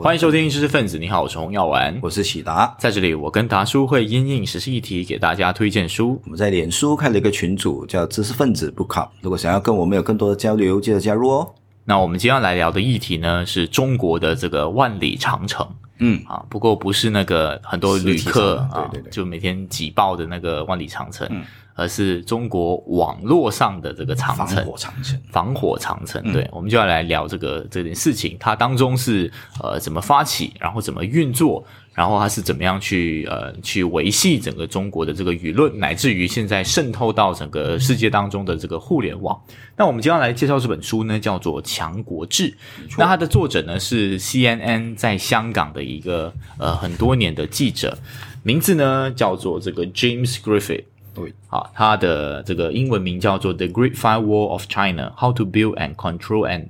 欢迎收听知识分子，你好，我是洪耀文，我是喜达，在这里我跟达叔会因应时事议题给大家推荐书。我们在脸书开了一个群组，叫知识分子不考。如果想要跟我们有更多的交流，记得加入哦。那我们今天要来聊的议题呢，是中国的这个万里长城。嗯啊，不过不是那个很多旅客啊，对对对就每天挤爆的那个万里长城，而是中国网络上的这个长城防城。火长城，防火长城，对，我们就要来聊这个这件事情，它当中是呃怎么发起，然后怎么运作，然后它是怎么样去呃去维系整个中国的这个舆论，乃至于现在渗透到整个世界当中的这个互联网。那我们今天来介绍这本书呢，叫做《强国志》。那它的作者呢是 CNN 在香港的一个呃很多年的记者，名字呢叫做这个 James Griffith。对，好，它的这个英文名叫做《The Great Firewall of China: How to Build and Control an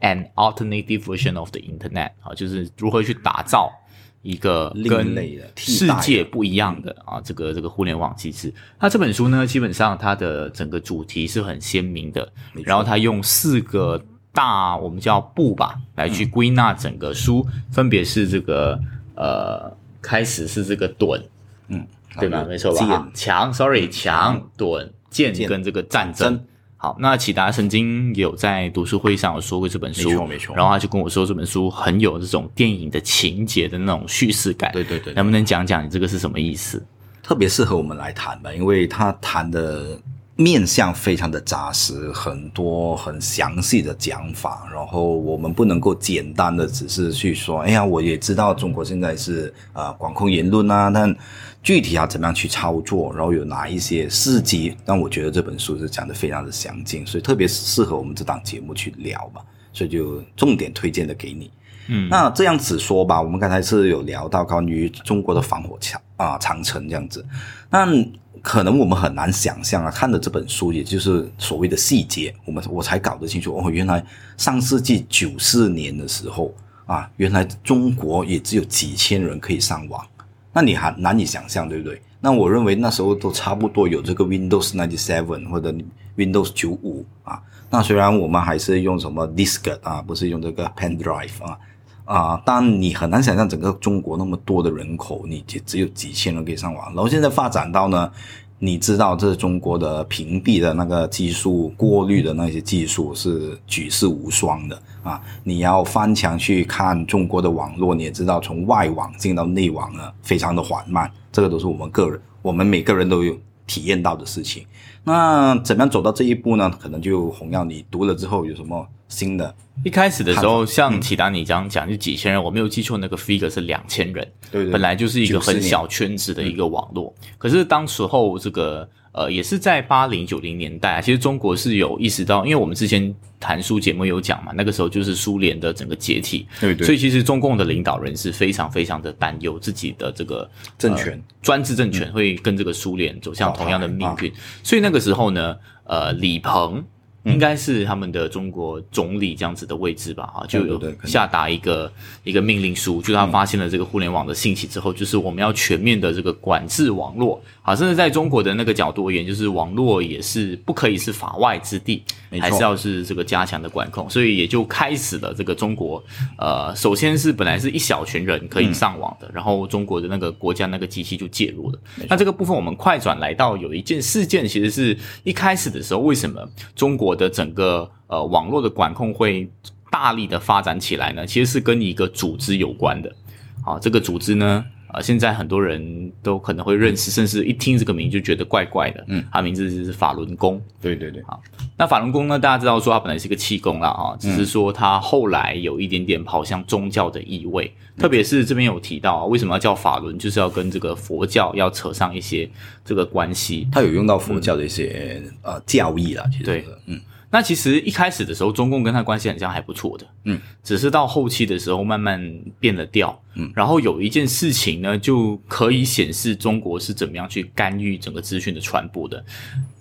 an Alternative Version of the Internet》啊，就是如何去打造一个跟世界不一样的啊，这个这个互联网机制。那这本书呢，基本上它的整个主题是很鲜明的，然后它用四个大我们叫部吧来去归纳整个书，分别是这个呃，开始是这个盾。嗯，对吧？没错吧？剑啊强，sorry，强、盾、剑剑跟这个战争争。好，那启达曾经有在读书会上有说过这本书，没错没错然后他就跟我说这本书很有这种电影的情节的那种叙事感。对对对能不能讲讲你这个是什么意思？特别适合我们来谈吧，因为他谈的面向非常的扎实，很多很详细的讲法，然后我们不能够简单的只是去说，哎呀，我也知道中国现在是呃管控言论啊，但具体要怎么样去操作，然后有哪一些事迹，让我觉得这本书是讲的非常的详尽，所以特别适合我们这档节目去聊嘛，所以就重点推荐的给你。嗯。那这样子说吧，我们刚才是有聊到关于中国的防火墙啊、长城这样子，那可能我们很难想象啊，看的这本书，也就是所谓的细节，我们我才搞得清楚哦，原来上世纪九四年的时候啊，原来中国也只有几千人可以上网，那你还难以想象，对不对？那我认为那时候都差不多有这个 Windows ninety seven 或者 Windows 九五啊。那虽然我们还是用什么 disk 啊，不是用这个 pen drive 啊啊，但你很难想象整个中国那么多的人口，你就只有几千人可以上网。然后现在发展到呢，你知道这中国的屏蔽的那个技术、过滤的那些技术是举世无双的啊！你要翻墙去看中国的网络，你也知道从外网进到内网呢，非常的缓慢，这个都是我们个人，我们每个人都有体验到的事情。那怎么样走到这一步呢？可能就洪耀你读了之后有什么新的？一开始的时候，像启达你这样讲，就几千人，我没有记错，那个 figure 是两千人，对本来就是一个很小圈子的一个网络。可是当时候这个呃，也是在八零九零年代啊，其实中国是有意识到，因为我们之前谈书节目有讲嘛，那个时候就是苏联的整个解体，对对。所以其实中共的领导人是非常非常的担忧自己的这个政权。呃专制政权会跟这个苏联走向同样的命啊运，所以那个时候呢，呃，李鹏。应该是他们的中国总理这样子的位置吧，啊，就有下达一个一个命令书，就是他发现了这个互联网的兴起之后，就是我们要全面的这个管制网络，啊，甚至在中国的那个角度而言，就是网络也是不可以是法外之地，还是要是这个加强的管控，所以也就开始了这个中国，呃，首先是本来是一小群人可以上网的，然后中国的那个国家那个机器就介入了。那这个部分我们快转来到有一件事件，其实是一开始的时候，为什么中国的整个呃网络的管控会大力的发展起来呢？其实是跟一个组织有关的。好，这个组织呢，呃，现在很多人都可能会认识，甚至一听这个名就觉得怪怪的。嗯，他名字是法轮功。对对对，那法轮功呢？大家知道说他本来是一个气功啦，啊，只嗯是说他后来有一点点跑向宗教的意味，特别是这边有提到啊，为什么要叫法轮，就是要跟这个佛教要扯上一些这个关系。他有用到佛教的一些、呃教义啦，其实对嗯，那其实一开始的时候，中共跟他关系好像还不错的，嗯，只是到后期的时候慢慢变了调，嗯，然后有一件事情呢，就可以显示中国是怎么样去干预整个资讯的传播的。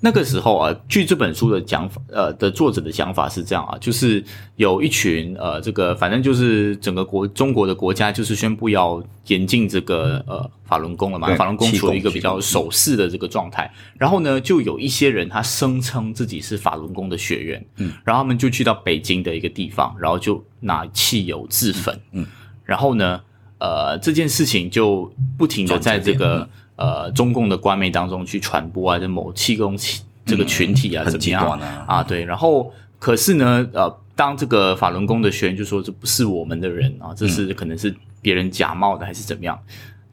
那个时候啊，据这本书的讲法，呃的作者的讲法是这样啊，就是有一群呃，这个反正就是整个国中国的国家就是宣布要严禁这个呃法轮功了嘛，法轮功处于一个比较守势的这个状态。然后呢，就有一些人他声称自己是法轮功的学员，嗯，然后他们就去到北京的一个地方，然后就拿汽油自焚，嗯。然后呢，呃，这件事情就不停的在这个呃中共的官媒当中去传播啊，这某气功这个群体啊，怎么样啊？对，然后可是呢，呃，当这个法轮功的学员就说这不是我们的人啊，这是可能是别人假冒的还是怎么样，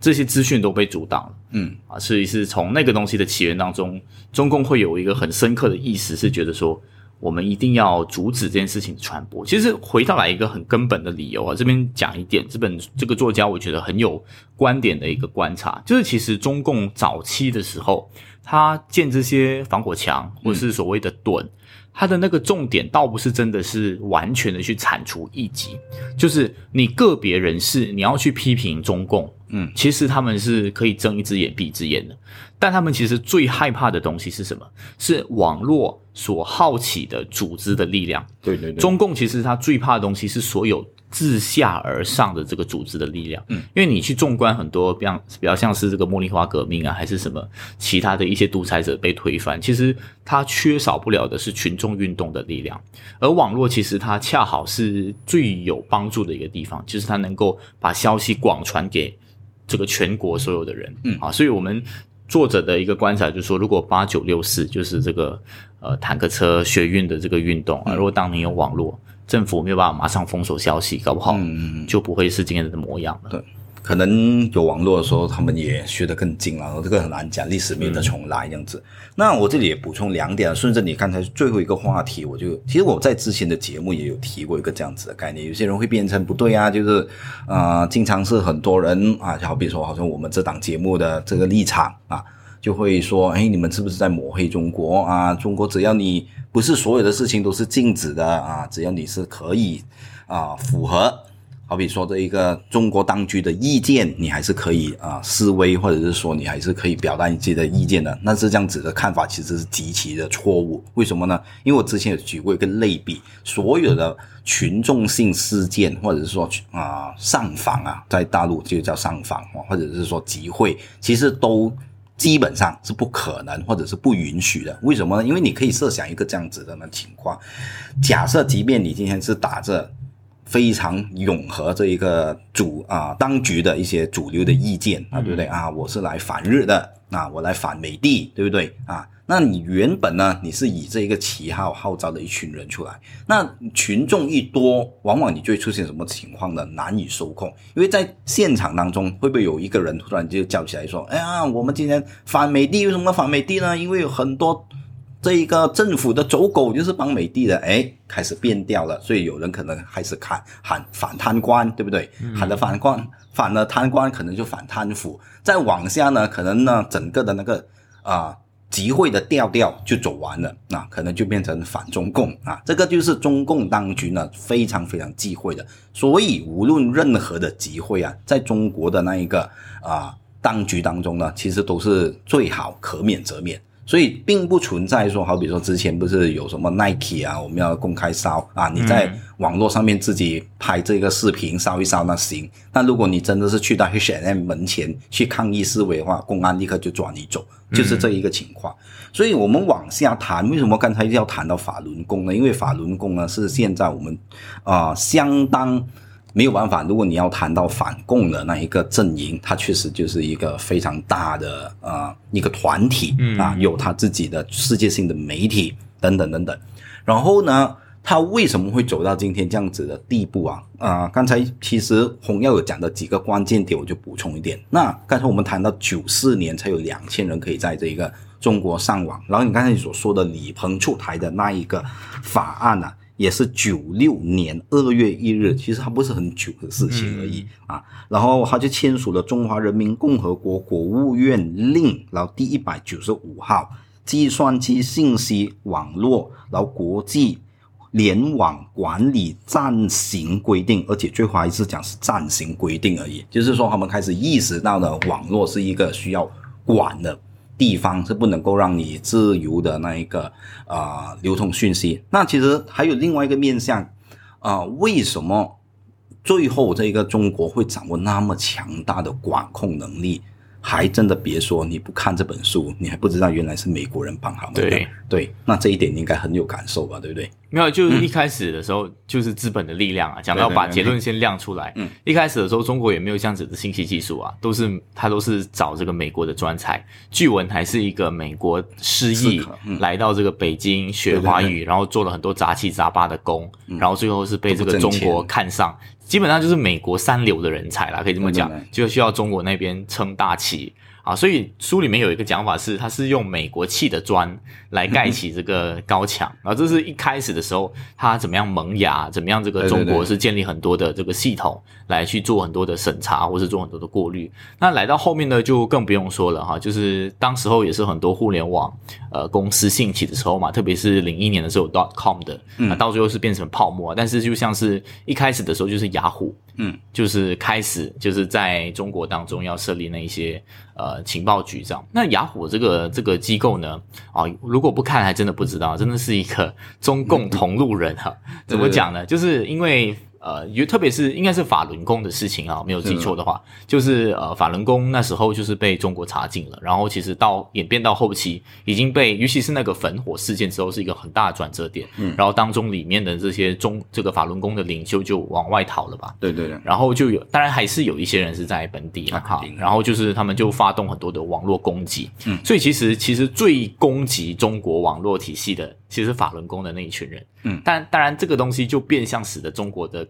这些资讯都被阻挡了。嗯啊，所以是从那个东西的起源当中，中共会有一个很深刻的意识，是觉得说我们一定要阻止这件事情的传播。其实回到来一个很根本的理由啊，这边讲一点，这本这个作家我觉得很有观点的一个观察，就是其实中共早期的时候，他建这些防火墙或是所谓的盾。它的那个重点倒不是真的是完全的去铲除异己，就是你个别人士你要去批评中共，嗯，其实他们是可以睁一只眼闭一只眼的，但他们其实最害怕的东西是什么？是网络所好奇的组织的力量。对对对，中共其实他最怕的东西是所有自下而上的这个组织的力量。嗯，因为你去纵观很多比较比较像是这个茉莉花革命啊，还是什么其他的一些独裁者被推翻，其实它缺少不了的是群众运动的力量。而网络其实它恰好是最有帮助的一个地方，就是它能够把消息广传给这个全国所有的人。嗯啊，所以我们。作者的一个观察就是说，如果八九六四就是这个呃坦克车学运的这个运动啊，如果当年有网络，政府没有办法马上封锁消息，搞不好嗯就不会是今天的模样了。对可能有网络的时候，他们也学得更精了，这个很难讲，历史没得重来这样子。那我这里也补充两点，顺着你刚才最后一个话题，我就其实我在之前的节目也有提过一个这样子的概念，有些人会变成不对啊，就是呃，经常是很多人啊，好比说好像我们这档节目的这个立场啊。就会说，哎，你们是不是在抹黑中国啊？中国只要你不是所有的事情都是禁止的啊，只要你是可以啊符合，好比说这一个中国当局的意见，你还是可以啊示威，或者是说你还是可以表达你自己的意见的。那是这样子的看法，其实是极其的错误。为什么呢？因为我之前有举过一个类比，所有的群众性事件，或者是说啊上访啊，在大陆就叫上访，或者是说集会，其实都。基本上是不可能，或者是不允许的。为什么呢？因为你可以设想一个这样子的情况：假设即便你今天是打着非常永和这一个主啊当局的一些主流的意见啊，对不对啊？我是来反日的啊，我来反美帝，对不对啊？那你原本呢，你是以这一个旗号号召的一群人出来，那群众一多，往往你就会出现什么情况呢？难以收控，因为在现场当中，会不会有一个人突然就叫起来说：“哎呀，我们今天反美帝，为什么反美帝呢？因为有很多这一个政府的走狗就是帮美帝的，哎，开始变调了，所以有人可能开始喊喊反贪官，对不对？喊了反官，反了贪官，可能就反贪腐，再往下呢，可能呢，整个的那个啊。集会的调调就走完了，那可能就变成反中共啊，这个就是中共当局呢非常非常忌讳的。所以无论任何的集会啊，在中国的那一个啊当局当中呢，其实都是最好可免则免。所以并不存在说，好比说之前不是有什么 Nike 啊，我们要公开烧啊，你在网络上面自己拍这个视频烧一烧那行。但如果你真的是去到 H&M 门前去抗议示威的话，公安立刻就抓你走，就是这一个情况。所以我们往下谈，为什么刚才要谈到法轮功呢？因为法轮功呢是现在我们啊相当。没有办法，如果你要谈到反共的那一个阵营，它确实就是一个非常大的呃一个团体啊，有他自己的世界性的媒体等等等等。然后呢，他为什么会走到今天这样子的地步啊？啊，刚才其实洪耀有讲的几个关键点，我就补充一点。那刚才我们谈到九四年才有两千人可以在这一个中国上网，然后你刚才所说的李鹏出台的那一个法案呢？也是九六年二月一日，其实它不是很久的事情而已啊。然后他就签署了《中华人民共和国国务院令》，然后第一百九十五号《计算机信息网络然后国际联网管理暂行规定》，而且最后还是讲是暂行规定而已，就是说他们开始意识到了网络是一个需要管的。地方是不能够让你自由的那一个啊流通讯息。那其实还有另外一个面向啊，为什么最后这个中国会掌握那么强大的管控能力？还真的别说，你不看这本书，你还不知道原来是美国人帮他们的。对对，那这一点你应该很有感受吧，对不对？没有，就是一开始的时候就是资本的力量啊，讲到把结论先亮出来。嗯，一开始的时候中国也没有这样子的信息技术啊，都是他都是找这个美国的专才。据闻还是一个美国失意嗯来到这个北京学华语，然后做了很多杂七杂八的工，然后最后是被这个中国看上，基本上就是美国三流的人才啦，可以这么讲就需要中国那边撑大旗。啊，所以书里面有一个讲法是，他是用美国砌的砖来盖起这个高墙，然后这是一开始的时候，他怎么样萌芽，怎么样这个中国是建立很多的这个系统来去做很多的审查，或是做很多的过滤。那来到后面呢，就更不用说了哈，就是当时候也是很多互联网呃公司兴起的时候嘛，特别是零一年的时候 dot com 的，那到最后是变成泡沫，但是就像是一开始的时候就是雅虎，嗯，就是开始就是在中国当中要设立那一些呃情报局这样。那雅虎这个这个机构呢，啊，如果不看还真的不知道，真的是一个中共 同路人哈、怎么讲呢？就是因为。呃，尤特别是应该是法轮功的事情啊，没有记错的话，就是呃法轮功那时候就是被中国查禁了，然后其实到演变到后期已经被，尤其是那个焚火事件之后是一个很大的转折点，嗯，然后当中里面的这些中这个法轮功的领袖就往外逃了吧，对对对，然后就有，当然还是有一些人是在本地啊，哈然后就是他们就发动很多的网络攻击，嗯，所以其实其实最攻击中国网络体系的，其实是法轮功的那一群人，嗯，但当然这个东西就变相使得中国的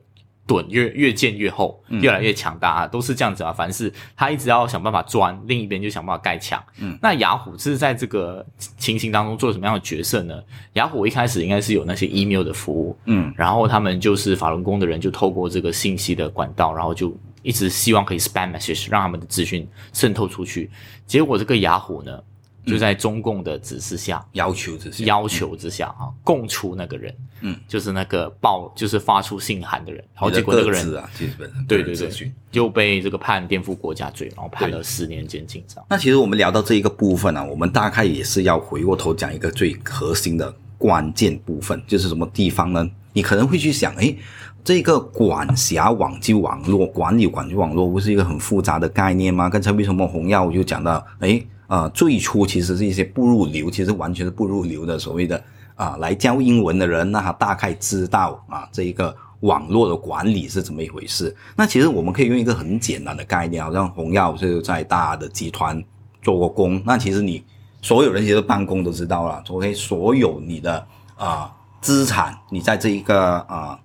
盾越越建越厚，越来越强大啊，都是这样子啊，凡是他一直要想办法钻，另一边就想办法盖墙，嗯，那雅虎是在这个情形当中做什么样的角色呢？雅虎一开始应该是有那些 email 的服务，嗯，然后他们就是法轮功的人，就透过这个信息的管道，然后就一直希望可以 spam message 让他们的资讯渗透出去。结果这个雅虎呢，就在中共的指示下、要求之下，要求之下啊，供出那个人，嗯，就是那个报，就是发出信函的人，然后结果那个人啊，基本上对对对就被这个判颠覆国家罪，然后判了十年监禁。那其实我们聊到这一个部分呢、啊，我们大概也是要回过头讲一个最核心的关键部分，就是什么地方呢？你可能会去想，诶，这个管辖网际网络管理网际网络不是一个很复杂的概念吗？刚才为什么红耀就讲到，诶，呃，最初其实是一些不入流，其实完全是不入流的所谓的啊、来教英文的人，那他大概知道啊这一个。网络的管理是怎么一回事？那其实我们可以用一个很简单的概念，好像红耀是在大的集团做过工，那其实你所有人其实办公都知道了，OK，所有你的啊、资产，你在这一个啊、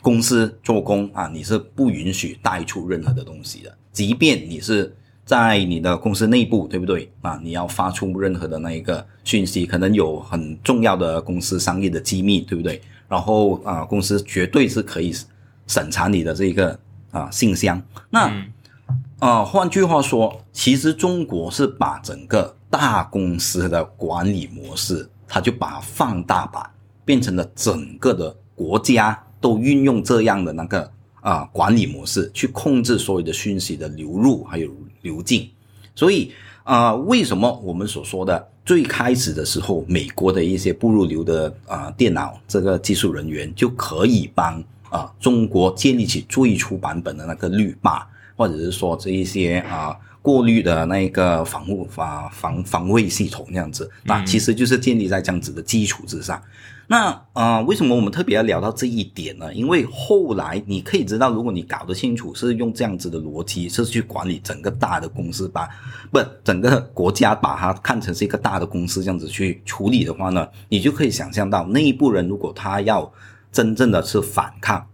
公司做工啊，你是不允许带出任何的东西的，即便你是在你的公司内部，对不对啊？你要发出任何的那一个讯息，可能有很重要的公司商业的机密，对不对？然后啊，公司绝对是可以审查你的这个啊信箱。那嗯啊，换句话说，其实中国是把整个大公司的管理模式，它就把它放大版，变成了整个的国家都运用这样的那个啊管理模式去控制所有的讯息的流入还有流进。所以啊、为什么我们所说的最开始的时候，美国的一些不入流的啊、电脑这个技术人员就可以帮啊、中国建立起最初版本的那个绿霸，或者是说这一些啊、过滤的那个防护防防防卫系统这样子，那其实就是建立在这样子的基础之上。那啊、呃为什么我们特别要聊到这一点呢？因为后来你可以知道，如果你搞得清楚是用这样子的逻辑，是去管理整个大的公司，把不整个国家把它看成是一个大的公司这样子去处理的话呢，你就可以想象到内部人如果他要真正的是反抗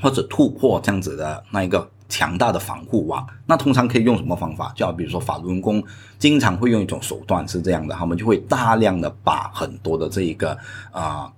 或者突破这样子的那一个强大的防护网，那通常可以用什么方法？就好比如说法轮功经常会用一种手段是这样的，他们就会大量的把很多的这一个啊、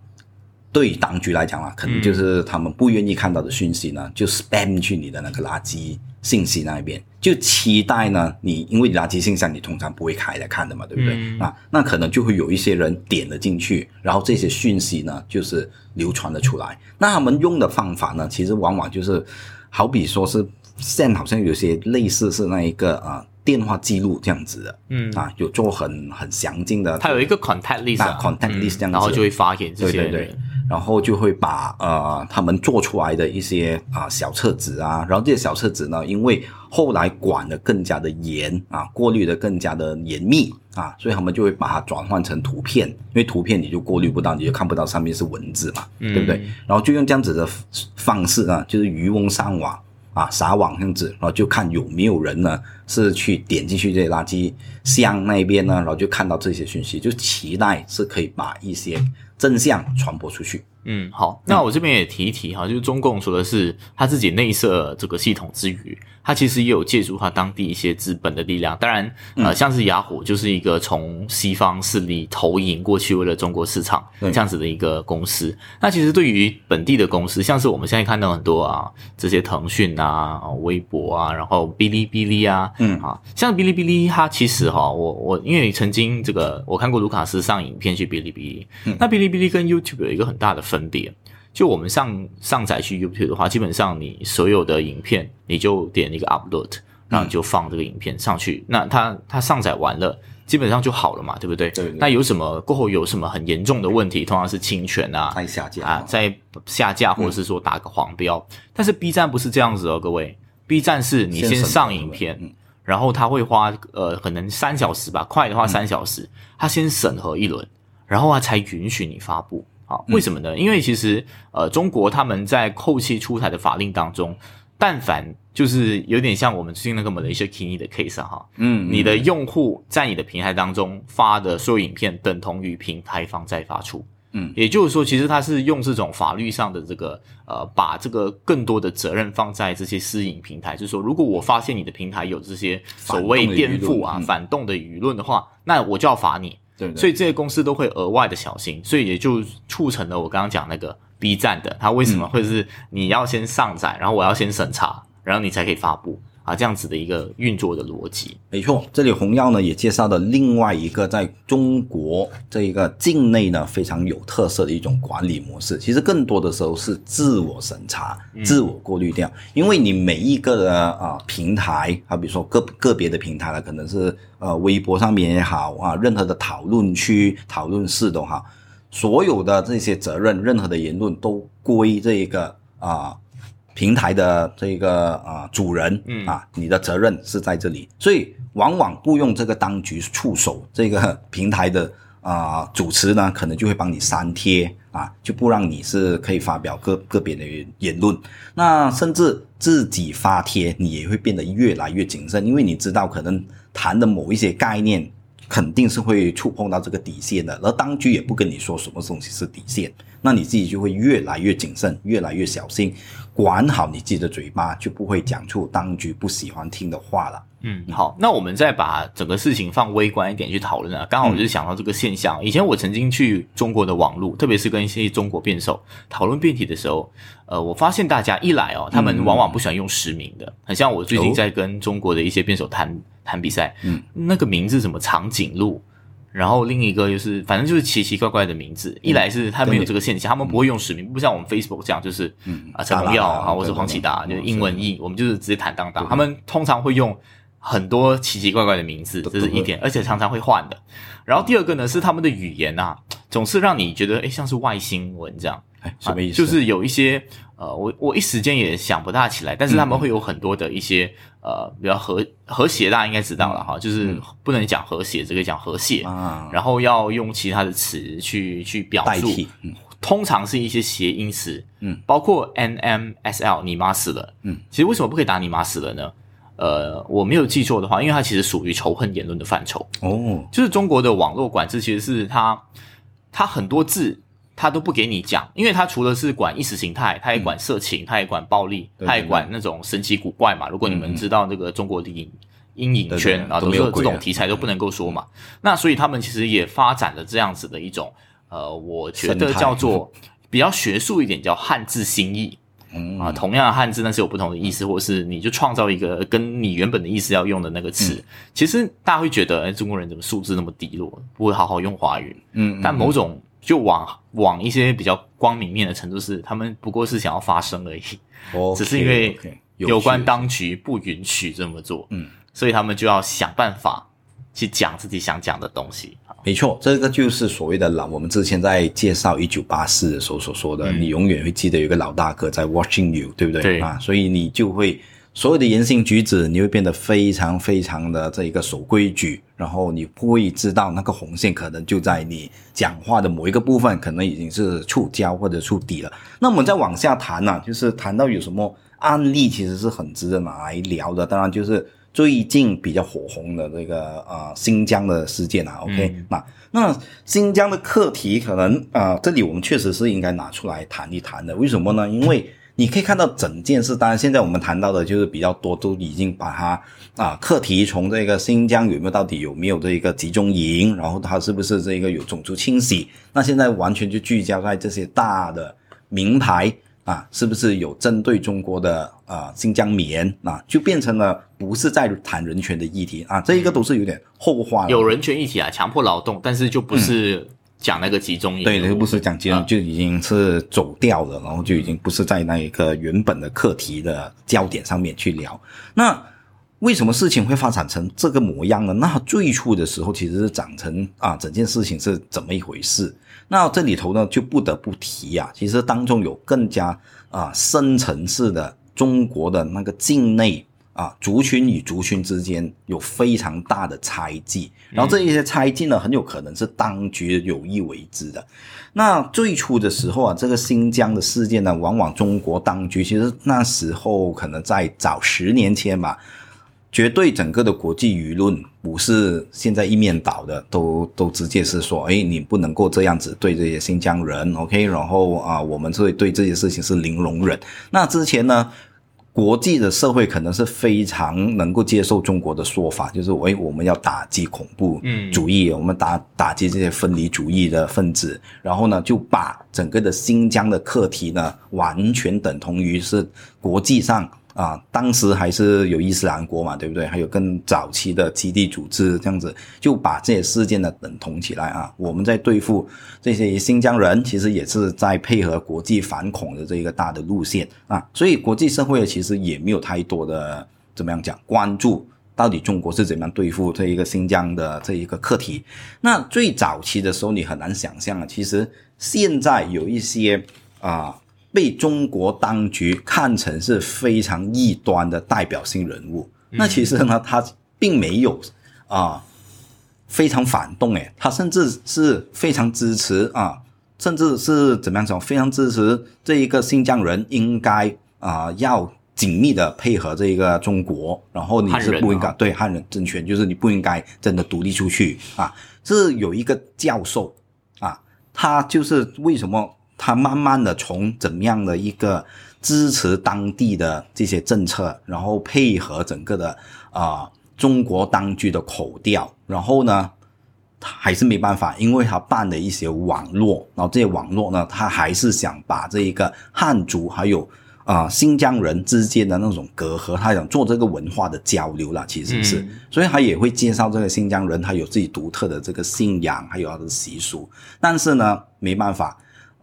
对当局来讲啊，可能就是他们不愿意看到的讯息呢，就 spam 去你的那个垃圾信息那一边，就期待呢，你因为垃圾信箱你通常不会开来看的嘛，对不对？嗯啊，那可能就会有一些人点了进去，然后这些讯息呢，就是流传了出来。那他们用的方法呢，其实往往就是，好比说是现在好像有些类似是那一个啊、电话记录这样子的，嗯啊，有做很很详尽的，它有一个 contact list 啊啊 contact list 这样子然后就会发给这些对对对。然后就会把呃他们做出来的一些啊、小册子啊，然后这些小册子呢，因为后来管的更加的严啊，过滤的更加的严密啊，所以他们就会把它转换成图片，因为图片你就过滤不到，你就看不到上面是文字嘛，对不对？然后就用这样子的方式啊，就是渔翁上网。啊，撒网这样子，然后就看有没有人呢是去点进去这些垃圾箱那边呢，然后就看到这些讯息，就期待是可以把一些真相传播出去。嗯，好，那我这边也提一提哈，就是中共除了是他自己内设这个系统之余，他其实也有借助它当地一些资本的力量。当然，呃，像是雅虎就是一个从西方势力投影过去为了中国市场这样子的一个公司。那其实对于本地的公司，像是我们现在看到很多啊，这些腾讯啊、微博啊，然后哔哩哔哩啊，嗯啊，像哔哩哔哩，它其实哈，我我因为曾经这个我看过卢卡斯上影片去哔哩哔哩，那哔哩哔哩跟 YouTube 有一个很大的分。分别，就我们上上载去 YouTube 的话，基本上你所有的影片，你就点一个 Upload，然后就放这个影片上去。那它它上载完了，基本上就好了嘛，对不对？对。那有什么过后有什么很严重的问题，通常是侵权啊，再下架啊，再下架或者是说打个黄标。但是 B 站不是这样子哦，各位，B 站是你先上影片，然后他会花呃可能三小时吧，快的话三小时，他先审核一轮，然后他才允许你发布。好，为什么呢？因为其实呃，中国他们在后期出台的法令当中，但凡就是有点像我们最近那个 Malaysia Kini 的 case 哈，嗯，你的用户在你的平台当中发的所有影片，等同于平台方在发出，嗯，也就是说，其实他是用这种法律上的这个呃，把这个更多的责任放在这些私营平台，就是说，如果我发现你的平台有这些所谓颠覆啊、反动的舆论的话，那我就要罚你。对，所以这些公司都会额外的小心，所以也就促成了我刚刚讲那个 B 站的，它为什么会是你要先上载，然后我要先审查，然后你才可以发布。啊，这样子的一个运作的逻辑，没错。这里红药呢也介绍了另外一个在中国这一个境内呢非常有特色的一种管理模式。其实更多的时候是自我审查、自我过滤掉，因为你每一个的啊平台，啊比如说个个别的平台呢，可能是呃微博上面也好啊，任何的讨论区、讨论室都好，所有的这些责任，任何的言论都归这一个啊。平台的这个啊主人，嗯啊，你的责任是在这里，所以往往雇佣这个当局触手，这个平台的啊主持呢，可能就会帮你删帖啊，就不让你是可以发表个个别的言论，那甚至自己发帖，你也会变得越来越谨慎，因为你知道可能谈的某一些概念。肯定是会触碰到这个底线的，而当局也不跟你说什么东西是底线，那你自己就会越来越谨慎，越来越小心，管好你自己的嘴巴，就不会讲出当局不喜欢听的话了。嗯，好，那我们再把整个事情放微观一点去讨论啊。刚好我就想到这个现象，以前我曾经去中国的网络，特别是跟一些中国辩手讨论辩题的时候，呃，我发现大家一来哦，他们往往不喜欢用实名的，很像我最近在跟中国的一些辩手谈。谈比赛，嗯，那个名字什么长颈鹿，然后另一个就是反正就是奇奇怪怪的名字。一来是他们有这个现象，他们不会用实名，不像我们 Facebook 这样，就是嗯。啊陈荣耀啊，我是黄启达，就是英文译，我们就是直接坦荡荡。他们通常会用很多奇奇怪怪的名字，这是一点，而且常常会换的。然后第二个呢是他们的语言啊，总是让你觉得哎像是外星文这样，哎什么意思？就是有一些。呃，我我一时间也想不大起来，但是他们会有很多的一些呃比较和和谐，大家应该知道了哈，就是不能讲和谐，只可以讲和谐，然后要用其他的词去去表述，通常是一些谐音词，嗯，包括 N M S L，你妈死了，嗯，其实为什么不可以打你妈死了呢？呃，我没有记错的话，因为它其实属于仇恨言论的范畴，哦，就是中国的网络管制，其实是它它很多字。他都不给你讲，因为他除了是管意识形态，他也管色情，他也管暴力，他也管那种神奇古怪嘛。如果你们知道那个中国的影阴影圈啊，都是这种题材都不能够说嘛。那所以他们其实也发展了这样子的一种，呃，我觉得叫做比较学术一点，叫汉字新义啊。同样的汉字，但是有不同的意思，或是你就创造一个跟你原本的意思要用的那个词。其实大家会觉得，哎，中国人怎么素质那么低落，不会好好用华语？嗯，但某种。就往往一些比较光明面的程度是，他们不过是想要发声而已，只是因为有关当局不允许这么做，嗯，所以他们就要想办法去讲自己想讲的东西。没错，这个就是所谓的老。我们之前在介绍一九八四的时候所说的，你永远会记得有个老大哥在 watching you，对不对？对啊，所以你就会所有的言行举止，你会变得非常非常的这一个守规矩，然后你会知道那个红线可能就在你讲话的某一个部分，可能已经是触礁或者触底了。那我们再往下谈呢、就是谈到有什么案例，其实是很值得拿来聊的。当然就是最近比较火红的这个呃新疆的事件啊，OK，、那那新疆的课题可能啊、这里我们确实是应该拿出来谈一谈的。为什么呢？因为你可以看到整件事，当然现在我们谈到的就是比较多，都已经把它啊课题从这个新疆有没有到底有没有这一个集中营，然后它是不是这个有种族清洗，那现在完全就聚焦在这些大的名牌啊，是不是有针对中国的啊新疆棉啊，就变成了不是在谈人权的议题啊，这一个都是有点后话了。有人权议题啊，强迫劳动，但是就不是讲那个集中营对，分。那个不是讲金融，嗯就已经是走掉了，然后就已经不是在那一个原本的课题的焦点上面去聊。那为什么事情会发展成这个模样呢？那最初的时候其实是长成啊，整件事情是怎么一回事？那这里头呢，就不得不提啊，其实当中有更加啊深层次的中国的那个境内啊族群与族群之间有非常大的猜忌，然后这一些猜忌呢，很有可能是当局有意为之的。那最初的时候啊，这个新疆的事件呢，往往中国当局其实那时候可能在早十年前吧，绝对整个的国际舆论不是现在一面倒的，都都直接是说，哎，你不能够这样子对这些新疆人，OK，然后啊，我们会对这些事情是零容忍。那之前呢？国际的社会可能是非常能够接受中国的说法，就是喂，我们要打击恐怖主义，我们打打击这些分离主义的分子，然后呢，就把整个的新疆的课题呢，完全等同于是国际上啊，当时还是有伊斯兰国嘛，对不对？还有更早期的基地组织这样子，就把这些事件呢等同起来啊。我们在对付这些新疆人，其实也是在配合国际反恐的这一个大的路线啊。所以国际社会其实也没有太多的怎么样讲关注。到底中国是怎么样对付这一个新疆的这一个课题？那最早期的时候，你很难想象啊，其实现在有一些啊、被中国当局看成是非常异端的代表性人物，那其实呢，他并没有啊、非常反动诶，他甚至是非常支持啊，甚至是怎么样讲，非常支持这一个新疆人应该啊、要紧密的配合这一个中国，然后你是不应该、啊。对汉人政权，就是你不应该真的独立出去啊。是有一个教授啊，他就是为什么他慢慢的从怎么样的一个支持当地的这些政策，然后配合整个的啊、中国当局的口调，然后呢，他还是没办法，因为他办了一些网络，然后这些网络呢，他还是想把这一个汉族还有啊、新疆人之间的那种隔阂，他想做这个文化的交流啦，其实是，嗯所以他也会介绍这个新疆人，他有自己独特的这个信仰，还有他的习俗，但是呢，没办法。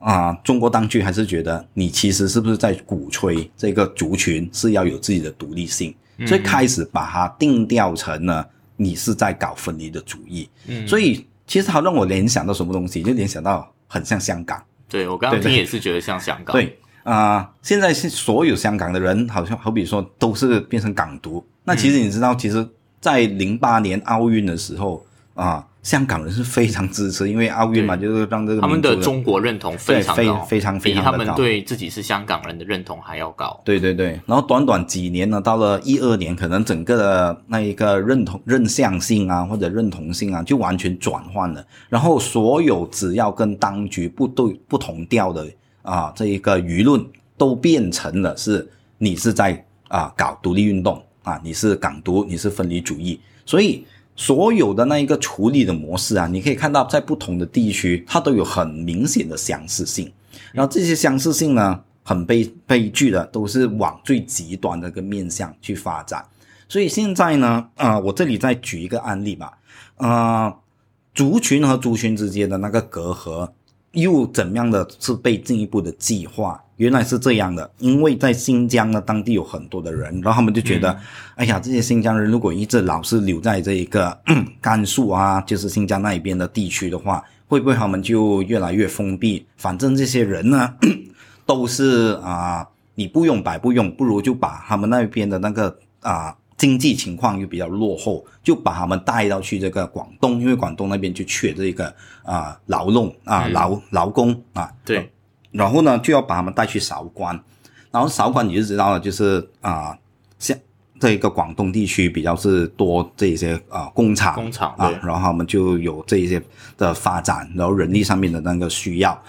啊、中国当局还是觉得你其实是不是在鼓吹这个族群是要有自己的独立性，所以开始把它定调成呢，你是在搞分离的主义。嗯所以其实它让我联想到什么东西，就联想到很像香港。对我刚刚对对听也是觉得像香港，对啊、现在是所有香港的人，好像好比说都是变成港独。那其实你知道，其实，在零八年奥运的时候啊、香港人是非常支持，因为奥运嘛，就是让这个他们的中国认同非常高，对非非常非常的高他们对自己是香港人的认同还要高。对对对，然后短短几年呢，到了一二年，可能整个的那一个认同认向性啊，或者认同性啊，就完全转换了。然后所有只要跟当局不对不同调的啊，这一个舆论都变成了是你是在啊搞独立运动啊，你是港独，你是分离主义，所以。所有的那一个处理的模式啊，你可以看到在不同的地区，它都有很明显的相似性。然后这些相似性呢，很悲悲剧的，都是往最极端的一个面向去发展。所以现在呢，啊、我这里再举一个案例吧，啊，族群和族群之间的那个隔阂，又怎么样的是被进一步的激化？原来是这样的，因为在新疆呢，当地有很多的人，然后他们就觉得，哎呀，这些新疆人如果一直老是留在这一个 甘肃啊，就是新疆那一边的地区的话，会不会他们就越来越封闭？反正这些人呢，都是啊，你不用白不用，不如就把他们那边的那个啊。经济情况又比较落后，就把他们带到去这个广东，因为广东那边就缺这个啊劳动啊劳劳工啊。对。然后呢，就要把他们带去韶关，然后韶关你就知道了，就是啊，像这一个广东地区比较是多这些啊工厂工厂啊，然后他们就有这一些的发展，然后人力上面的那个需要。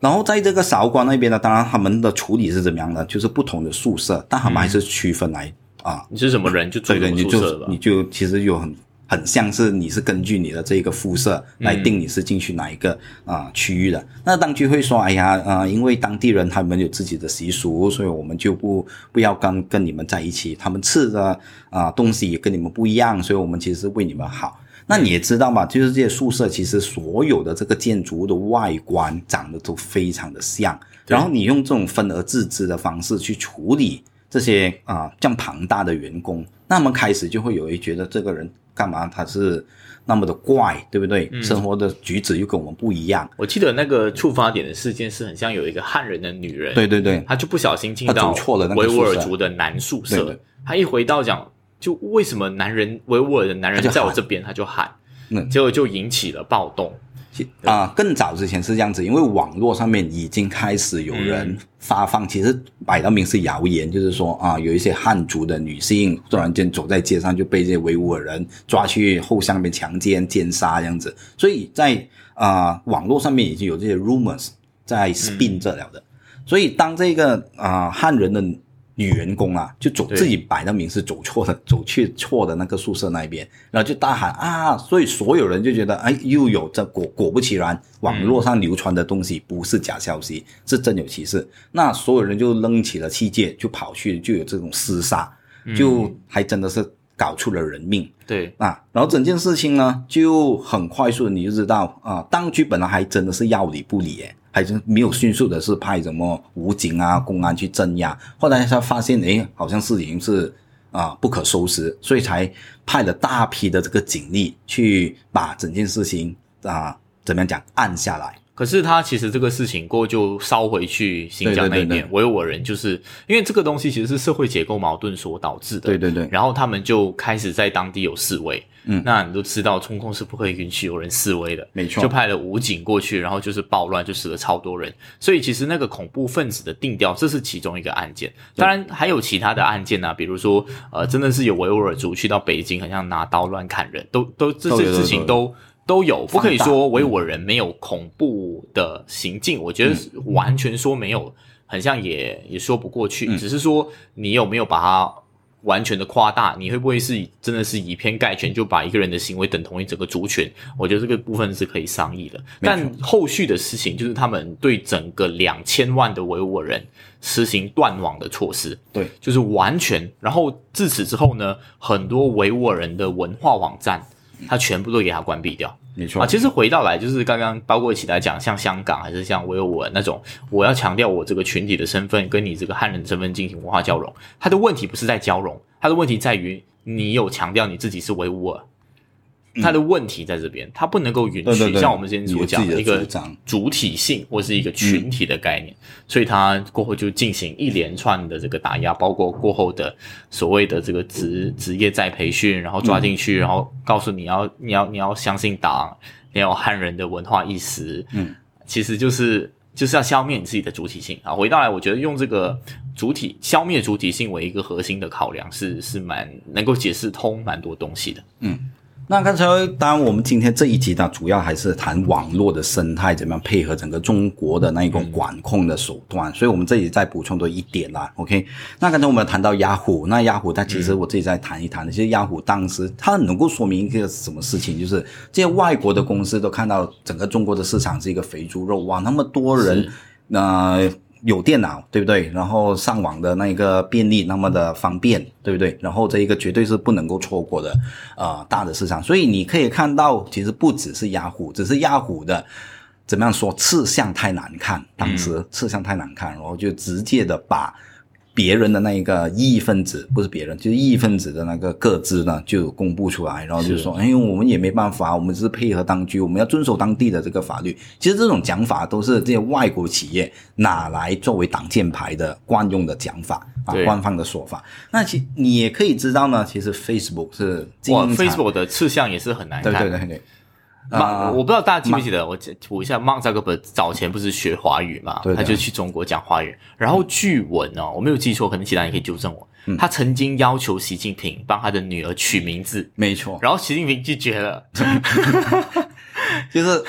然后在这个韶关那边呢，当然他们的处理是怎么样的，就是不同的宿舍，但他们还是区分来。啊，你是什么人就住什么宿舍你就其实有很很像是你是根据你的这个肤色来定你是进去哪一个啊区域的。那当局会说，哎呀，啊，因为当地人他们有自己的习俗，所以我们就不不要跟跟你们在一起。他们吃的啊东西也跟你们不一样，所以我们其实是为你们好。那你也知道嘛，就是这些宿舍其实所有的这个建筑物的外观长得都非常的像，然后你用这种分而治之的方式去处理。这些啊，这样庞大的员工，那么开始就会有人觉得这个人干嘛？他是那么的怪，对不对？生活的举止又跟我们不一样。我记得那个触发点的事件是很像有一个汉人的女人，对对对，她就不小心进到维吾尔族的男宿舍，她一回到讲，就为什么男人维吾尔的男人在我这边，他就喊，结果就引起了暴动。啊，更早之前是这样子，因为网络上面已经开始有人发放，其实摆到明是谣言，就是说啊，有一些汉族的女性突然间走在街上就被这些维吾尔人抓去后巷边强奸、奸杀这样子，所以在啊网络上面已经有这些 rumors 在 spin 这了的，所以当这个啊汉人的。女员工啊，就走自己摆的名是走错的，走去错的那个宿舍那边，然后就大喊啊，所以所有人就觉得，哎，又有这果果不其然，网络上流传的东西不是假消息，是真有其事。那所有人就扔起了器械，就跑去，就有这种厮杀，就还真的是搞出了人命。对啊，然后整件事情呢就很快速，你就知道啊，当局本来还真的是要理不理，哎。还是没有迅速的是派什么武警啊、公安去镇压，后来他发现，哎，好像事情是啊不可收拾，所以才派了大批的这个警力去把整件事情啊怎么样讲按下来。可是他其实这个事情过后就烧回去新疆那边，维吾尔人就是因为这个东西其实是社会结构矛盾所导致的。对对对。然后他们就开始在当地有示威。嗯。那你都知道，中共是不会允许有人示威的。没错。就派了武警过去，然后就是暴乱，就死了超多人。所以其实那个恐怖分子的定调，这是其中一个案件。当然还有其他的案件呢，比如说呃，真的是有维吾尔族去到北京，好像拿刀乱砍人，都都这些事情都。都有，不可以说维吾尔人没有恐怖的行径。我觉得完全说没有，很像也也说不过去。只是说你有没有把它完全的夸大？你会不会是真的是以偏概全，就把一个人的行为等同于整个族群？我觉得这个部分是可以商议的。但后续的事情就是他们对整个两千万的维吾尔人实行断网的措施，对，就是完全。然后自此之后呢，很多维吾尔人的文化网站。他全部都给他关闭掉，没错啊。其实回到来就是刚刚包括一起来讲，像香港还是像维吾尔那种，我要强调我这个群体的身份，跟你这个汉人身份进行文化交融。他的问题不是在交融，他的问题在于你有强调你自己是维吾尔。他的问题在这边，他不能够允许像我们之前所讲的一个主体性或是一个群体的概念，所以他过后就进行一连串的这个打压，包括过后的所谓的这个职职业再培训，然后抓进去，然后告诉你要你要你要相信党，你要汉人的文化意识，嗯，其实就是就是要消灭你自己的主体性啊。回到来，我觉得用这个主体消灭主体性为一个核心的考量，是是蛮能够解释通蛮多东西的，嗯。那刚才当然，我们今天这一集呢，主要还是谈网络的生态怎么样配合整个中国的那一种管控的手段，所以我们这里再补充多一点啦。OK，那刚才我们谈到雅虎，那雅虎它其实我自己再谈一谈其实雅虎当时它能够说明一个什么事情，就是这些外国的公司都看到整个中国的市场是一个肥猪肉哇，那么多人那。有电脑，对不对？然后上网的那一个便利，那么的方便，对不对？然后这一个绝对是不能够错过的，呃，大的市场。所以你可以看到，其实不只是雅虎，只是雅虎的怎么样说吃相太难看，当时吃相太难看，然后就直接的把。别人的那一个异议分子不是别人，就是异议分子的那个个资呢，就公布出来，然后就说，哎，我们也没办法，我们只是配合当局，我们要遵守当地的这个法律。其实这种讲法都是这些外国企业拿来作为挡箭牌的惯用的讲法啊，官方的说法。那其你也可以知道呢，其实 Facebook 是哇，Facebook 的吃相也是很难看，对对对对。啊，我不知道大家记不记得，我补一下，Mark Zuckerberg 早前不是学华语嘛，他就去中国讲华语。然后据闻哦，我没有记错，可能其他人可以纠正我。他曾经要求习近平帮他的女儿取名字，没错。然后习近平拒绝了。就是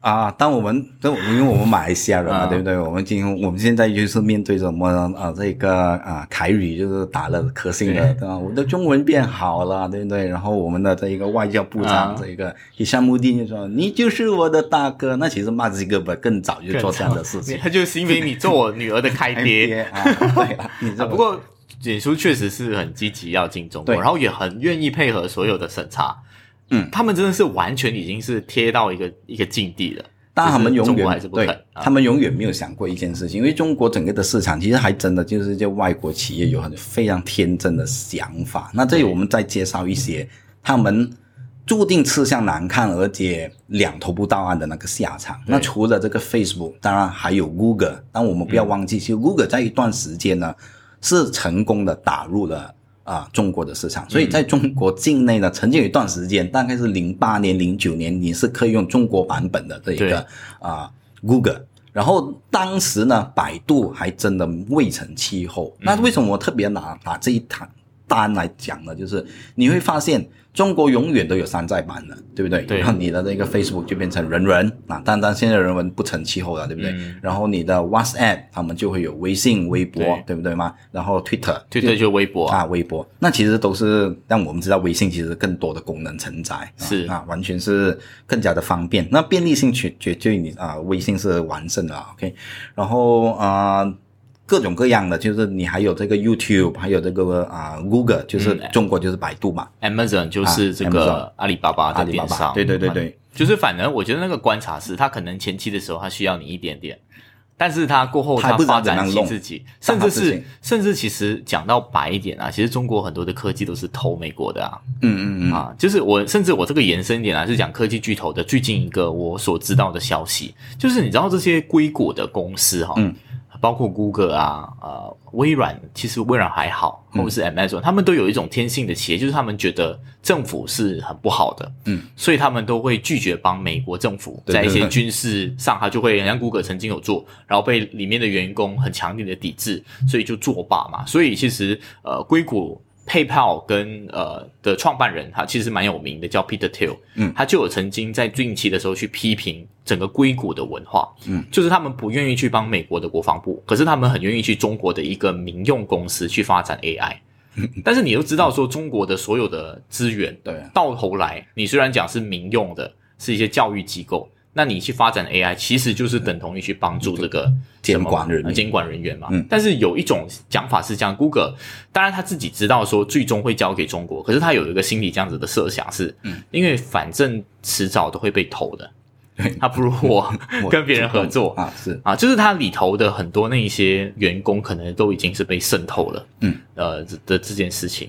啊，当我们都因为我们马来西亚人嘛，对不对？我们今我们现在就是面对什么啊？这个啊，台语就是打了可信的，对吧？我的中文变好了，对不对？然后我们的这一个外交部长，这一个伊沙穆丁就说：“你就是我的大哥。”那其实马子哥本更早就做这样的事情，他就是因为你做我女儿的开爹 啊。对啊，不过简叔确实是很积极要进中国，然后也很愿意配合所有的审查。嗯，他们真的是完全已经是贴到一个一个境地了，但他们永远还是不对，他们永远没有想过一件事情，因为中国整个的市场其实还真的就是这外国企业有很非常天真的想法。那这里我们再介绍一些他们注定吃相难看，而且两头不到岸的那个下场。那除了这个 Facebook，当然还有 Google，但我们不要忘记，其实 Google 在一段时间呢是成功的打入了。啊，中国的市场，所以在中国境内呢，曾经有一段时间，大概是零八年、零九年，你是可以用中国版本的这一个啊，Google。然后当时呢，百度还真的未成气候。那为什么我特别拿拿这一单单来讲呢？就是你会发现。中国永远都有山寨版的，对不对？然后你的那个 Facebook 就变成人人啊，但但现在人文不成气候了，对不对？然后你的 WhatsApp 他们就会有微信、微博，对不对吗？然后 Twitter，Twitter 就微博啊，微博。那其实都是让我们知道微信其实更多的功能承载，是啊，完全是更加的方便。那便利性绝绝对你啊，微信是完胜的，OK。然后啊。各种各样的，就是你还有这个 YouTube，还有这个啊 Google，就是中国就是百度嘛，Amazon 就是这个阿里巴巴的电商，对对对对，就是反正我觉得那个观察是，他可能前期的时候他需要你一点点，但是他过后他发展起自己，甚至是甚至其实讲到白一点啊，其实中国很多的科技都是投美国的啊，嗯嗯嗯。啊，就是我甚至我这个延伸一点啊，是讲科技巨头的最近一个我所知道的消息，就是你知道这些硅谷的公司哈。包括 Google 啊，呃，微软其实微软还好，或者是 Amazon，他们都有一种天性的企业，就是他们觉得政府是很不好的，嗯，所以他们都会拒绝帮美国政府在一些军事上，他就会像 Google 曾经有做，然后被里面的员工很强烈的抵制，所以就作罢嘛。所以其实呃，硅谷。PayPal 跟呃的创办人，他其实蛮有名的，叫 Peter Thiel。嗯，他就有曾经在近期的时候去批评整个硅谷的文化。嗯，就是他们不愿意去帮美国的国防部，可是他们很愿意去中国的一个民用公司去发展 AI。但是你都知道说，中国的所有的资源，对，到头来，你虽然讲是民用的，是一些教育机构。那你去发展 AI，其实就是等同于去帮助这个监管人监管人员嘛。但是有一种讲法是这样，Google 当然他自己知道说最终会交给中国，可是他有一个心理这样子的设想是，嗯。因为反正迟早都会被偷的，他不如 我跟别人合作。啊，是。啊，就是他里头的很多那一些员工可能都已经是被渗透了，嗯，呃的这件事情。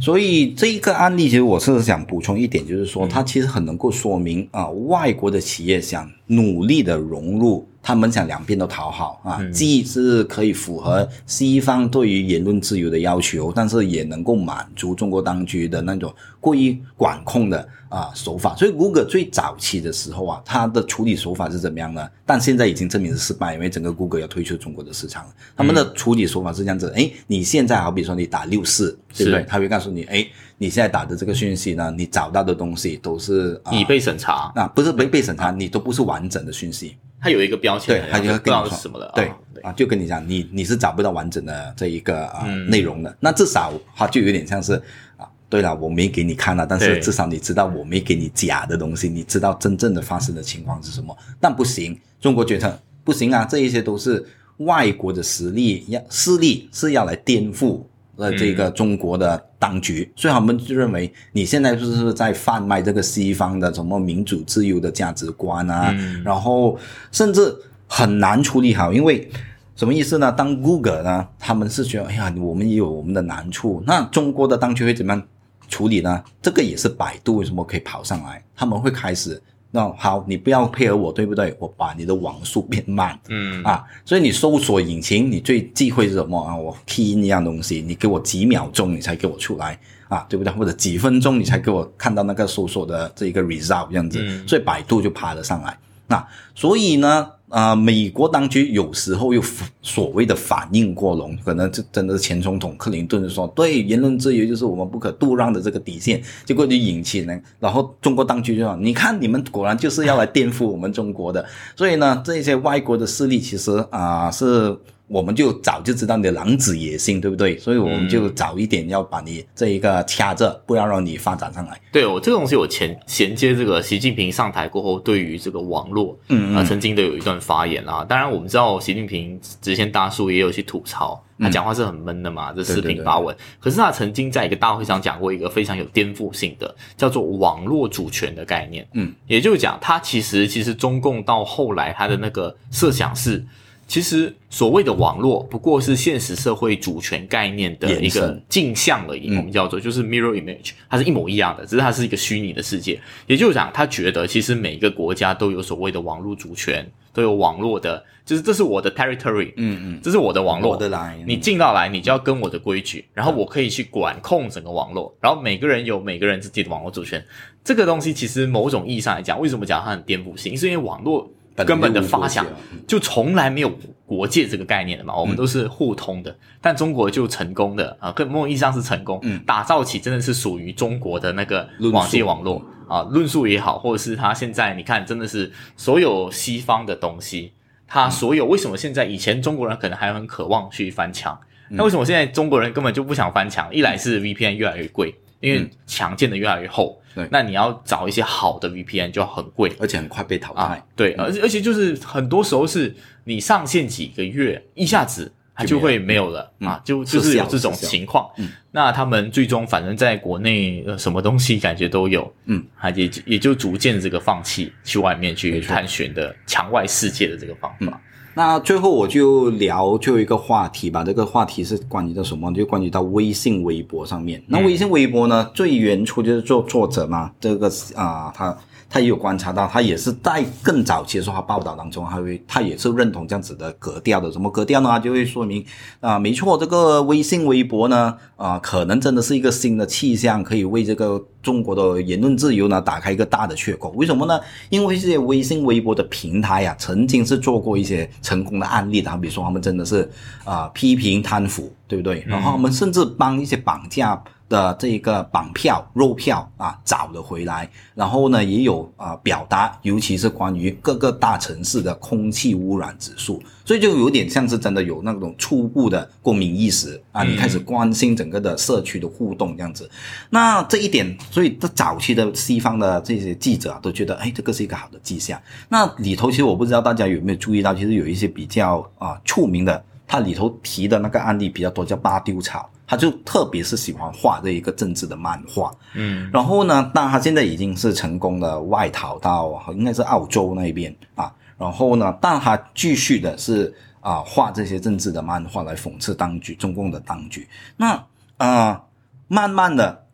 所以这一个案例，其实我是想补充一点，就是说，它其实很能够说明啊，外国的企业想努力的融入。他们想两边都讨好啊，既是可以符合西方对于言论自由的要求，但是也能够满足中国当局的那种过于管控的啊手法。所以，Google 最早期的时候啊，它的处理手法是怎么样呢？但现在已经证明是失败，因为整个 Google 要退出中国的市场了。他们的处理手法是这样子：哎，你现在好比说你打六四，对不对？他会告诉你：哎，你现在打的这个讯息呢，你找到的东西都是已被审查，那不是没被审查，你都不是完整的讯息。它有一个标签，对，它就不知道是什么了，对啊，就跟你讲，你你是找不到完整的这一个啊内容的，那至少它就有点像是啊，对了，我没给你看了，但是至少你知道我没给你假的东西，你知道真正的发生的情况是什么？但不行，中国觉得不行啊，这一些都是外国的实力要势力是要来颠覆了这个中国的当局，所以他们就认为你现在就是在贩卖这个西方的什么民主自由的价值观啊，然后甚至很难处理好，因为。什么意思呢？当 Google 呢，他们是觉得，哎呀，我们也有我们的难处。那中国的当局会怎么样处理呢？这个也是百度为什么可以跑上来？他们会开始，那好，你不要配合我，对不对？我把你的网速变慢，嗯啊，所以你搜索引擎，你最忌讳是什么啊？我 key 一样东西，你给我几秒钟，你才给我出来啊，对不对？或者几分钟，你才给我看到那个搜索的这一个 result 这样子，所以百度就爬了上来。那所以呢？啊，美国当局有时候又所谓的反应过浓，可能这真的是前总统克林顿说，对言论自由就是我们不可度让的这个底线，结果就引起呢，然后中国当局就说，你看你们果然就是要来颠覆我们中国的，所以呢，这些外国的势力其实啊是。我们就早就知道你的狼子野心，对不对？所以我们就早一点要把你这一个掐着，不要让你发展上来。对我这个东西我前衔接这个习近平上台过后对于这个网络，嗯啊，曾经都有一段发言啦。当然我们知道习近平之前大叔也有些吐槽，他讲话是很闷的嘛，这四平八稳。可是他曾经在一个大会上讲过一个非常有颠覆性的，叫做网络主权的概念。嗯，也就是讲，他其实其实中共到后来他的那个设想是。其实所谓的网络不过是现实社会主权概念的一个镜像而已，我们叫做就是 mirror image，它是一模一样的，只是它是一个虚拟的世界。也就是讲，他觉得其实每一个国家都有所谓的网络主权，都有网络的，就是这是我的 territory，嗯嗯，这是我的网络，的来，你进到来你就要跟我的规矩，然后我可以去管控整个网络，然后每个人有每个人自己的网络主权。这个东西其实某种意义上来讲，为什么讲它很颠覆性？是因为网络。根本的发想就从来没有国界这个概念的嘛，我们都是互通的。但中国就成功的啊，更某种意义上是成功，打造起真的是属于中国的那个网界网络啊，论述也好，或者是他现在你看，真的是所有西方的东西，他所有为什么现在以前中国人可能还很渴望去翻墙，那为什么现在中国人根本就不想翻墙？一来是 VPN 越来越贵。因为墙建的越来越厚，对，那你要找一些好的 VPN 就很贵，而且很快被淘汰。对，而而且就是很多时候是你上线几个月，一下子它就会没有了啊，就就是有这种情况。那他们最终反正在国内什么东西感觉都有，嗯，也也就逐渐这个放弃去外面去探寻的墙外世界的这个方法。那最后我就聊最后一个话题吧，这个话题是关于到什么？就关于到微信、微博上面。那微信、微博呢，最原初就是做作者嘛，这个啊，他。他也有观察到，他也是在更早期的时候，他报道当中，他会他也是认同这样子的格调的。什么格调呢？就会说明啊，没错，这个微信、微博呢，啊，可能真的是一个新的气象，可以为这个中国的言论自由呢打开一个大的缺口。为什么呢？因为这些微信、微博的平台呀，曾经是做过一些成功的案例的，比如说他们真的是啊批评贪腐，对不对？然后他们甚至帮一些绑架。的这一个绑票、肉票啊找了回来，然后呢也有啊表达，尤其是关于各个大城市的空气污染指数，所以就有点像是真的有那种初步的公民意识啊，你开始关心整个的社区的互动这样子。那这一点，所以这早期的西方的这些记者啊都觉得，哎，这个是一个好的迹象。那里头其实我不知道大家有没有注意到，其实有一些比较啊出名的，它里头提的那个案例比较多，叫八丢草。他就特别是喜欢画这一个政治的漫画，嗯，然后呢，但他现在已经是成功的外逃到应该是澳洲那边啊，然后呢，但他继续的是啊画这些政治的漫画来讽刺当局，中共的当局。那啊，慢慢的，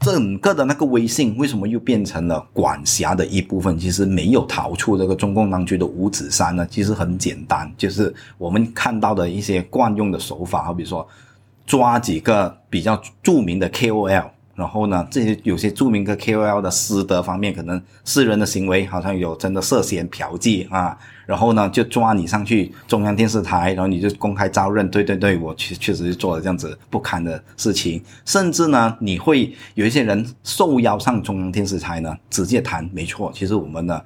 整个的那个微信为什么又变成了管辖的一部分？其实没有逃出这个中共当局的五指山呢？其实很简单，就是我们看到的一些惯用的手法，好比说。抓几个比较著名的 KOL，然后呢，这些有些著名的 KOL 的私德方面，可能私人的行为好像有真的涉嫌嫖妓啊，然后呢，就抓你上去中央电视台，然后你就公开招认，对对对，我确确实是做了这样子不堪的事情，甚至呢，你会有一些人受邀上中央电视台呢，直接谈，没错，其实我们呢，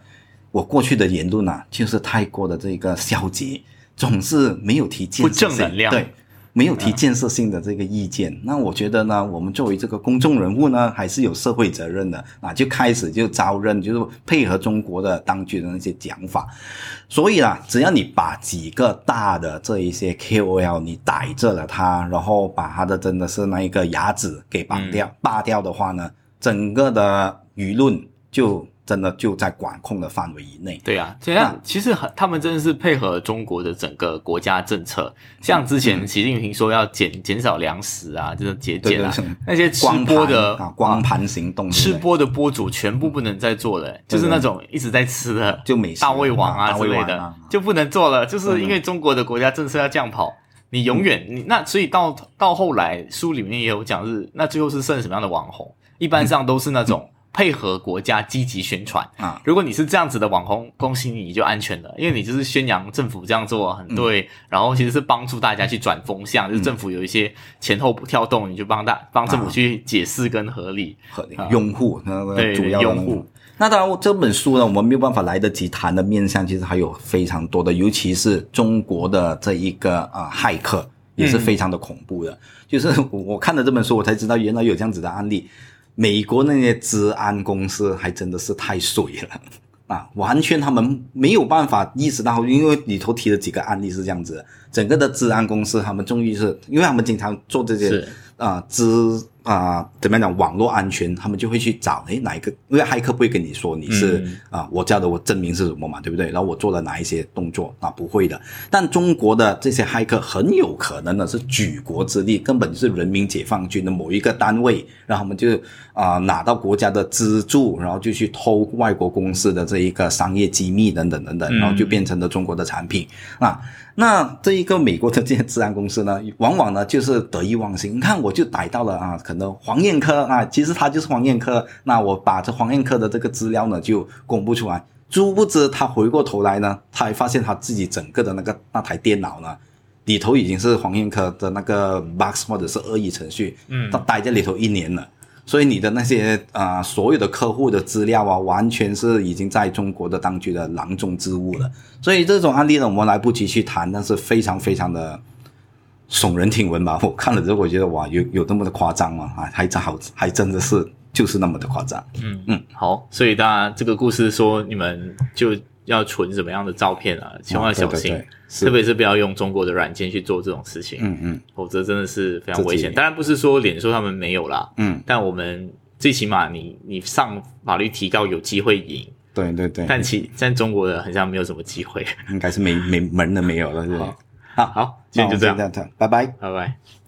我过去的言论啊，就是太过的这个消极，总是没有提不正能量，对。没有提建设性的这个意见。那我觉得呢，我们作为这个公众人物呢，还是有社会责任的啊，就开始就招认，就是配合中国的当局的那些讲法。所以啊，只要你把几个大的这一些 KOL 你逮着了他，然后把他的真的是那一个牙齿给绑掉、拔掉的话呢，整个的舆论就。真的就在管控的范围以内。对啊，这样其实很，他们真的是配合中国的整个国家政策。像之前习近平说要减减少粮食啊，就是节俭啊，那些吃播的光盘行动，吃播的播主全部不能再做了，就是那种一直在吃的，就美食大胃王啊之类的，就不能做了，就是因为中国的国家政策要这样跑，你永远你那所以到到后来书里面也有讲是，那最后是剩什么样的网红？一般上都是那种。配合国家积极宣传啊！如果你是这样子的网红，恭喜你，你就安全了，因为你就是宣扬政府这样做很对，然后其实是帮助大家去转风向，就是政府有一些前后不跳动，你就帮大帮政府去解释跟合理合理拥护那个主要拥护。那当然，这本书呢，我们没有办法来得及谈的面向，其实还有非常多的，尤其是中国的这一个啊骇客也是非常的恐怖的。就是我看了这本书，我才知道原来有这样子的案例。美国那些治安公司还真的是太水了 啊！完全他们没有办法意识到，因为里头提了几个案例是这样子，整个的治安公司他们终于是，因为他们经常做这些啊资。啊，怎么样讲？网络安全，他们就会去找，诶，哪一个？因为骇客不会跟你说你是啊，我叫的我真名是什么嘛，对不对？然后我做了哪一些动作啊？不会的。但中国的这些骇客很有可能呢是举国之力，根本是人民解放军的某一个单位，然后他们就啊拿到国家的资助，然后就去偷外国公司的这一个商业机密等等等等，然后就变成了中国的产品啊。那这一个美国的这些治安公司呢，往往呢就是得意忘形。你看，我就逮到了啊，可能黄燕科啊，其实他就是黄燕科。那我把这黄燕科的这个资料呢就公布出来，殊不知他回过头来呢，他还发现他自己整个的那个那台电脑呢，里头已经是黄燕科的那个 box 或者是恶意程序，嗯，他待在里头一年了。所以你的那些啊，所有的客户的资料啊，完全是已经在中国的当局的囊中之物了。所以这种案例呢，我们来不及去谈，但是非常非常的耸人听闻吧。我看了之后，我觉得哇，有有那么的夸张吗？啊，还真好，还真的是就是那么的夸张。嗯嗯，好。所以当然这个故事说，你们就。要存什么样的照片啊？千万小心，特别是不要用中国的软件去做这种事情。嗯嗯，否则真的是非常危险。当然不是说脸书他们没有啦，嗯，但我们最起码你你上法律提高有机会赢。对对对，但其在中国的好像没有什么机会，应该是没没门的没有了，是吧？好好，今天就这样，拜拜，拜拜。